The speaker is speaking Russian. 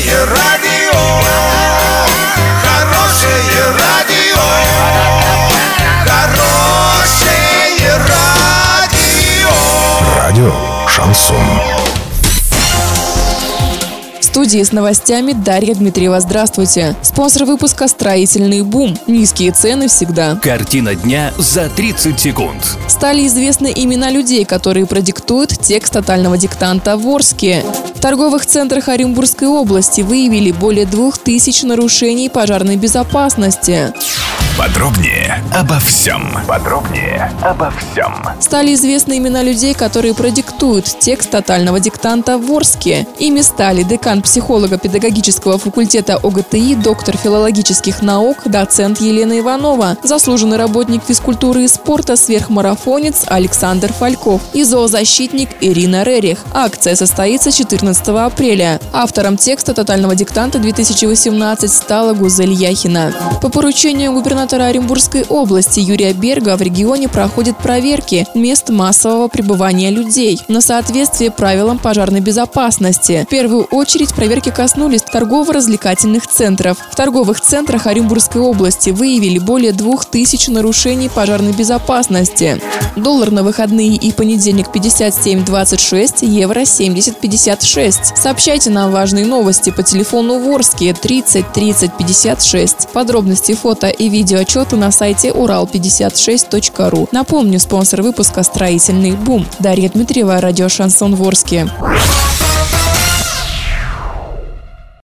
Хорошее радио, хорошее радио, хорошее радио. Радио Шансон. В студии с новостями Дарья Дмитриева. Здравствуйте. Спонсор выпуска «Строительный бум». Низкие цены всегда. Картина дня за 30 секунд. Стали известны имена людей, которые продиктуют текст тотального диктанта в Орске. В торговых центрах Оренбургской области выявили более двух тысяч нарушений пожарной безопасности. Подробнее обо всем. Подробнее обо всем. Стали известны имена людей, которые продиктуют текст тотального диктанта в Орске. Ими стали декан психолого-педагогического факультета ОГТИ, доктор филологических наук, доцент Елена Иванова, заслуженный работник физкультуры и спорта, сверхмарафонец Александр Фальков и зоозащитник Ирина Рерих. Акция состоится 14 апреля. Автором текста тотального диктанта 2018 стала Гузель Яхина. По поручению губернатора Оренбургской области Юрия Берга в регионе проходят проверки мест массового пребывания людей на соответствие правилам пожарной безопасности. В первую очередь проверки коснулись торгово-развлекательных центров. В торговых центрах Оренбургской области выявили более двух тысяч нарушений пожарной безопасности. Доллар на выходные и понедельник 57.26, евро 70.56. Сообщайте нам важные новости по телефону Ворске 30 30 56. Подробности фото и видеоотчеты на сайте урал56.ру. Напомню, спонсор выпуска «Строительный бум». Дарья Дмитриева, радио «Шансон Ворске».